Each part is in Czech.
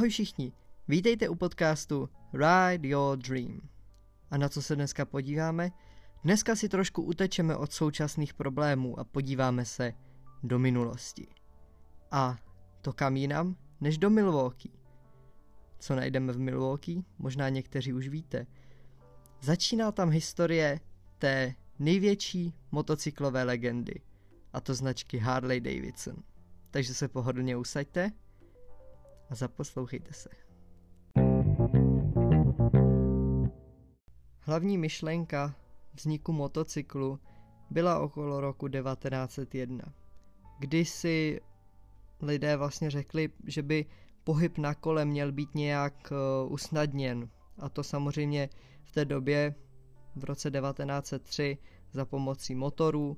Ahoj všichni, vítejte u podcastu Ride Your Dream. A na co se dneska podíváme? Dneska si trošku utečeme od současných problémů a podíváme se do minulosti. A to kam jinam, než do Milwaukee. Co najdeme v Milwaukee? Možná někteří už víte. Začíná tam historie té největší motocyklové legendy, a to značky Harley Davidson. Takže se pohodlně usaďte a zaposlouchejte se. Hlavní myšlenka vzniku motocyklu byla okolo roku 1901, kdy si lidé vlastně řekli, že by pohyb na kole měl být nějak uh, usnadněn. A to samozřejmě v té době, v roce 1903, za pomocí motorů,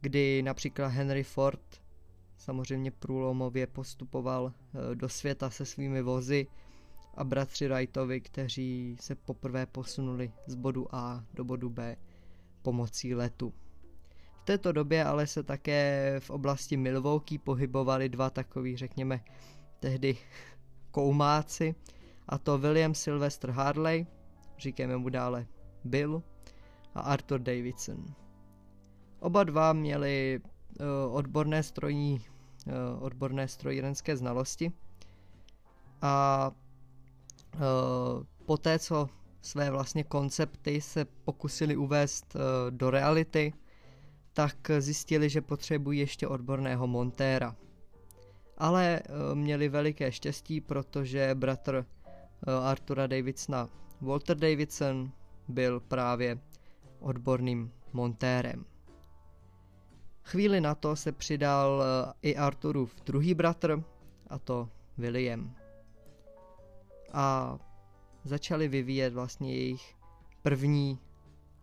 kdy například Henry Ford samozřejmě průlomově postupoval eh, do světa se svými vozy a bratři Wrightovi, kteří se poprvé posunuli z bodu A do bodu B pomocí letu. V této době ale se také v oblasti Milwaukee pohybovali dva takový, řekněme, tehdy koumáci, a to William Sylvester Harley, říkáme mu dále Bill, a Arthur Davidson. Oba dva měli uh, odborné strojní Eh, odborné strojírenské znalosti. A eh, poté, co své vlastně koncepty se pokusili uvést eh, do reality, tak zjistili, že potřebují ještě odborného montéra. Ale měli veliké štěstí, protože bratr Artura Davidsona Walter Davidson byl právě odborným montérem. Chvíli na to se přidal eh, i Arturův druhý bratr, a to William. A začali vyvíjet vlastně jejich první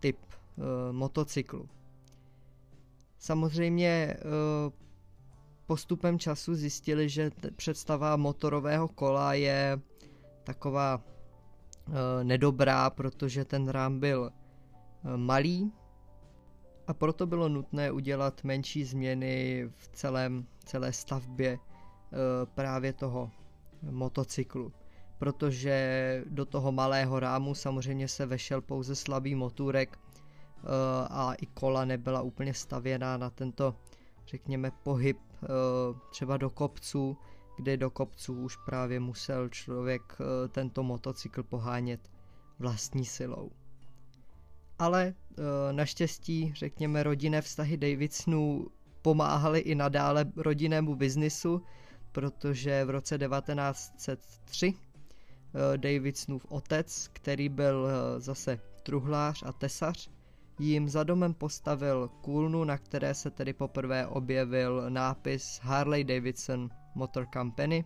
typ uh, motocyklu. Samozřejmě uh, postupem času zjistili, že představa motorového kola je taková uh, nedobrá, protože ten rám byl uh, malý a proto bylo nutné udělat menší změny v celém, celé stavbě e, právě toho motocyklu. Protože do toho malého rámu samozřejmě se vešel pouze slabý motůrek e, a i kola nebyla úplně stavěná na tento, řekněme, pohyb e, třeba do kopců, kde do kopců už právě musel člověk tento motocykl pohánět vlastní silou ale uh, naštěstí, řekněme, rodinné vztahy Davidsonů pomáhaly i nadále rodinnému biznisu, protože v roce 1903 uh, eh, Davidsonův otec, který byl uh, zase truhlář a tesař, jim za domem postavil kůlnu, na které se tedy poprvé objevil nápis Harley Davidson Motor Company.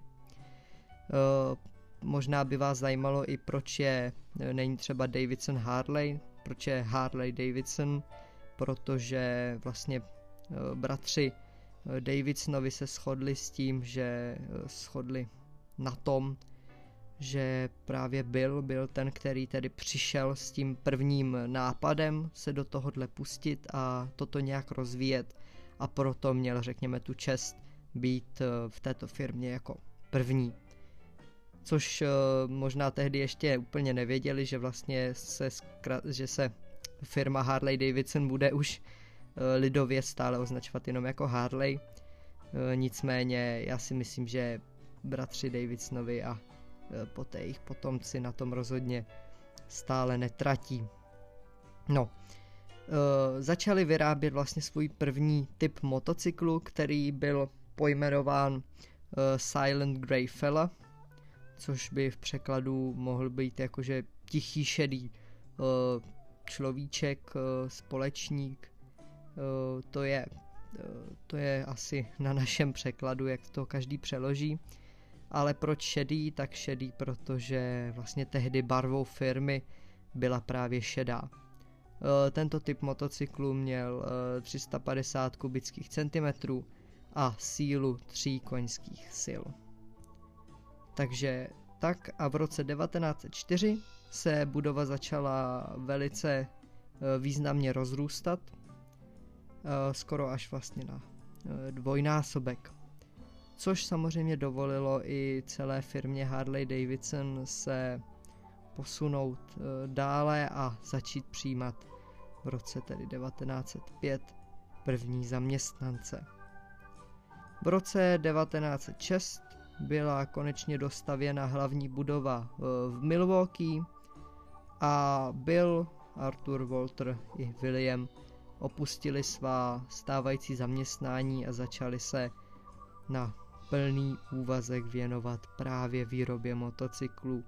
Možná by vás zajímalo i proč je, není třeba Davidson Harley, proč je Harley Davidson, protože vlastně eh, bratři eh, Davidsonovi se shodli s tím, že eh, shodli na tom, že právě byl, byl ten, který tedy přišel s tím prvním nápadem se do tohohle pustit a toto nějak rozvíjet. A proto měl, řekněme, tu čest být v této firmě jako první což uh, možná tehdy ještě úplně nevěděli, že vlastně se, že se firma Harley Davidson bude už uh, lidově stále označovat jenom jako Harley. Uh, nicméně já si myslím, že bratři Davidsonovi a poté jejich potomci na tom rozhodně stále netratí. No, uh, začali vyrábět vlastně svůj první typ motocyklu, který byl pojmenován uh, Silent Grey Fella, což by v překladu mohl být jakože tichý šedý uh, človíček, uh, společník. Uh, to je to je asi na našem překladu, jak to každý přeloží. Ale proč šedý? Tak šedý, protože vlastně tehdy barvou firmy byla právě šedá. Tento typ motocyklu měl 350 kubických centimetrů a sílu 3 koňských sil. Takže tak a v roce 1904 se budova začala velice eh, významně rozrůstat, eh, skoro až vlastně na eh, dvojnásobek. což samozřejmě dovolilo i celé firmě Harley Davidson se posunout dále a začít přijímat v roce tedy 1905 první zaměstnance. V roce 1906 byla konečně dostavěna hlavní budova eh, v Milwaukee a Bill, Arthur Walter i William opustili svá stávající zaměstnání a začali se na plný úvazek věnovat právě výrobě motocyklů.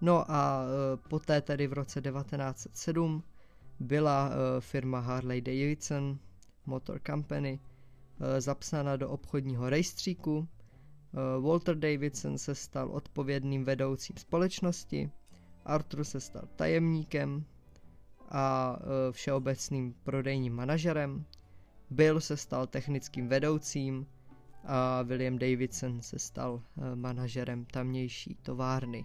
No a e, poté tedy v roce 1907 byla e, firma Harley Davidson Motor Company zapsána do obchodního rejstříku. Walter Davidson se stal odpovědným vedoucím společnosti, Arthur se stal tajemníkem a všeobecným prodejním manažerem, Bill se stal technickým vedoucím a William Davidson se stal manažerem tamnější továrny.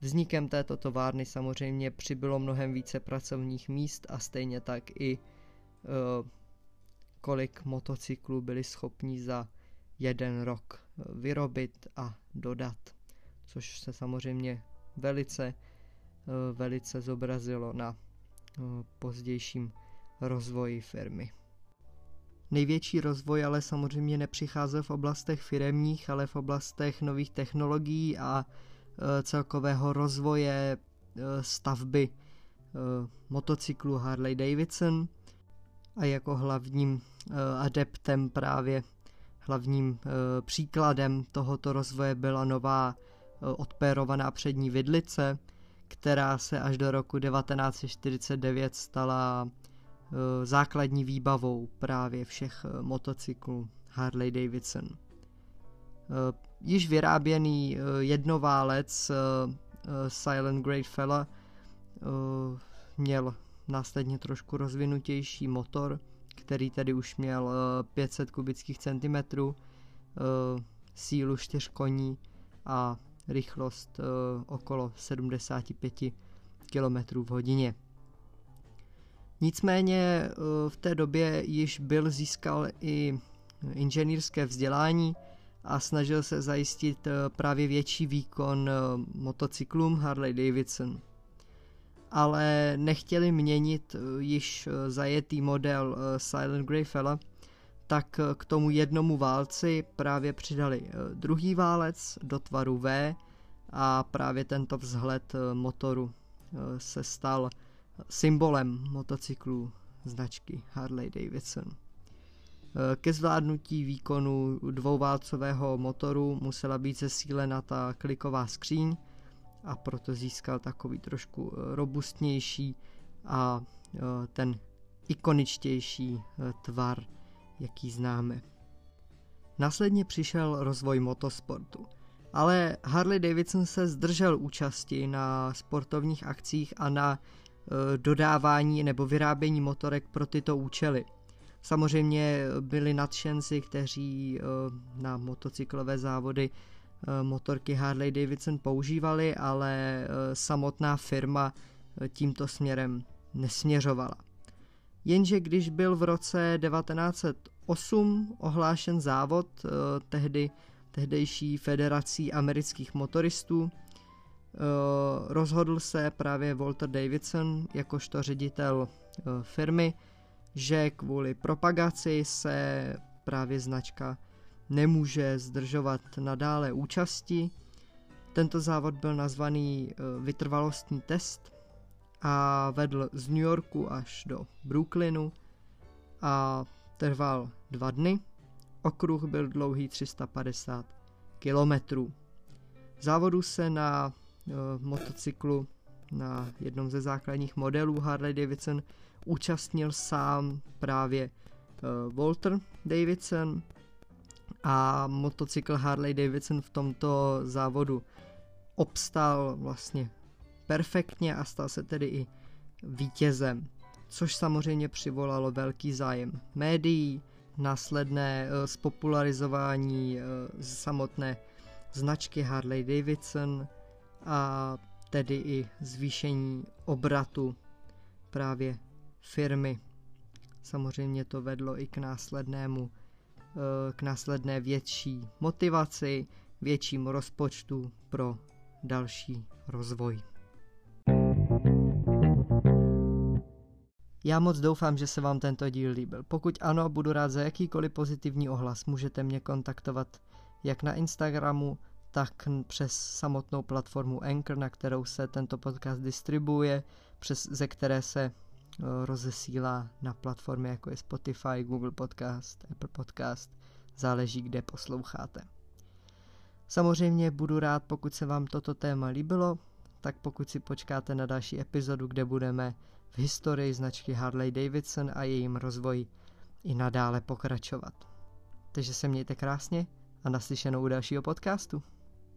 Vznikem této továrny samozřejmě přibylo mnohem více pracovních míst a stejně tak i kolik motocyklů byli schopni za jeden rok e, vyrobit a dodat, což se samozřejmě velice, uh, velice zobrazilo na uh, pozdějším rozvoji firmy. Největší rozvoj ale samozřejmě nepřicházel v oblastech firemních, ale v oblastech nových technologií a Eh, celkového rozvoje eh, stavby eh, motocyklu Harley Davidson a jako hlavním adeptem právě hlavním příkladem tohoto rozvoje byla nová odpérovaná přední vidlice, která se až do roku 1949 stala základní výbavou právě všech motocyklů Harley Davidson. Již vyráběný jednoválec Silent Great Fella měl následně trošku rozvinutější motor, který tedy už měl uh, 500 kubických centimetrů, uh, sílu 4 koní a rychlost uh, okolo 75 km v hodině. Nicméně v té době již byl získal i inženýrské vzdělání, a snažil se zajistit eh, právě větší výkon eh, motocyklům Harley Davidson. Ale nechtěli měnit eh, již zajetý model Silent Grey Fella, tak k tomu jednomu válci právě přidali druhý válec do tvaru V a právě tento vzhled motoru se stal symbolem motocyklů značky Harley Davidson. Ke zvládnutí výkonu dvouválcového motoru musela být zesílena ta kliková skříň a proto získal takový trošku eh, robustnější a eh, ten ikoničtější eh, tvar, jaký známe. Následně přišel rozvoj motosportu, ale Harley Davidson se zdržel účasti na sportovních akcích a na dodávání nebo vyrábění motorek pro tyto účely. Samozřejmě byli nadšenci, kteří na motocyklové závody motorky Harley Davidson používali, ale eh, samotná firma tímto směrem nesměřovala. Jenže když byl v roce 1908 ohlášen závod tehdy tehdejší federací amerických motoristů, rozhodl se právě Walter Davidson jakožto ředitel firmy že kvůli propagaci se právě značka nemůže zdržovat nadále účasti. Tento závod byl nazvaný eh, vytrvalostní test a vedl z New Yorku až do Brooklynu a trval dva dny. Okruh byl dlouhý 350 kilometrů. Závodu se na uh, motocyklu na jednom ze základních modelů Harley Davidson účastnil sám právě uh, Walter Davidson a motocykl Harley Davidson v tomto závodu obstál vlastně perfektně a stal se tedy i vítězem, což samozřejmě přivolalo velký zájem médií, následné uh, spopularizování uh, samotné značky Harley Davidson a tedy i zvýšení obratu právě firmy. Samozřejmě to vedlo i k následnému k následné větší motivaci, většímu rozpočtu pro další rozvoj. Já moc doufám, že se vám tento díl líbil. Pokud ano, budu rád za jakýkoliv pozitivní ohlas. Můžete mě kontaktovat jak na Instagramu, tak přes samotnou platformu Anchor, na kterou se tento podcast distribuje, přes, ze které se rozesílá na platformy jako je Spotify, Google Podcast, Apple Podcast, záleží, kde posloucháte. Samozřejmě budu rád, pokud se vám toto téma líbilo, tak pokud si počkáte na další epizodu, kde budeme v historii značky Harley Davidson a jejím rozvoji i nadále pokračovat. Takže se mějte krásně a naslyšenou u dalšího podcastu.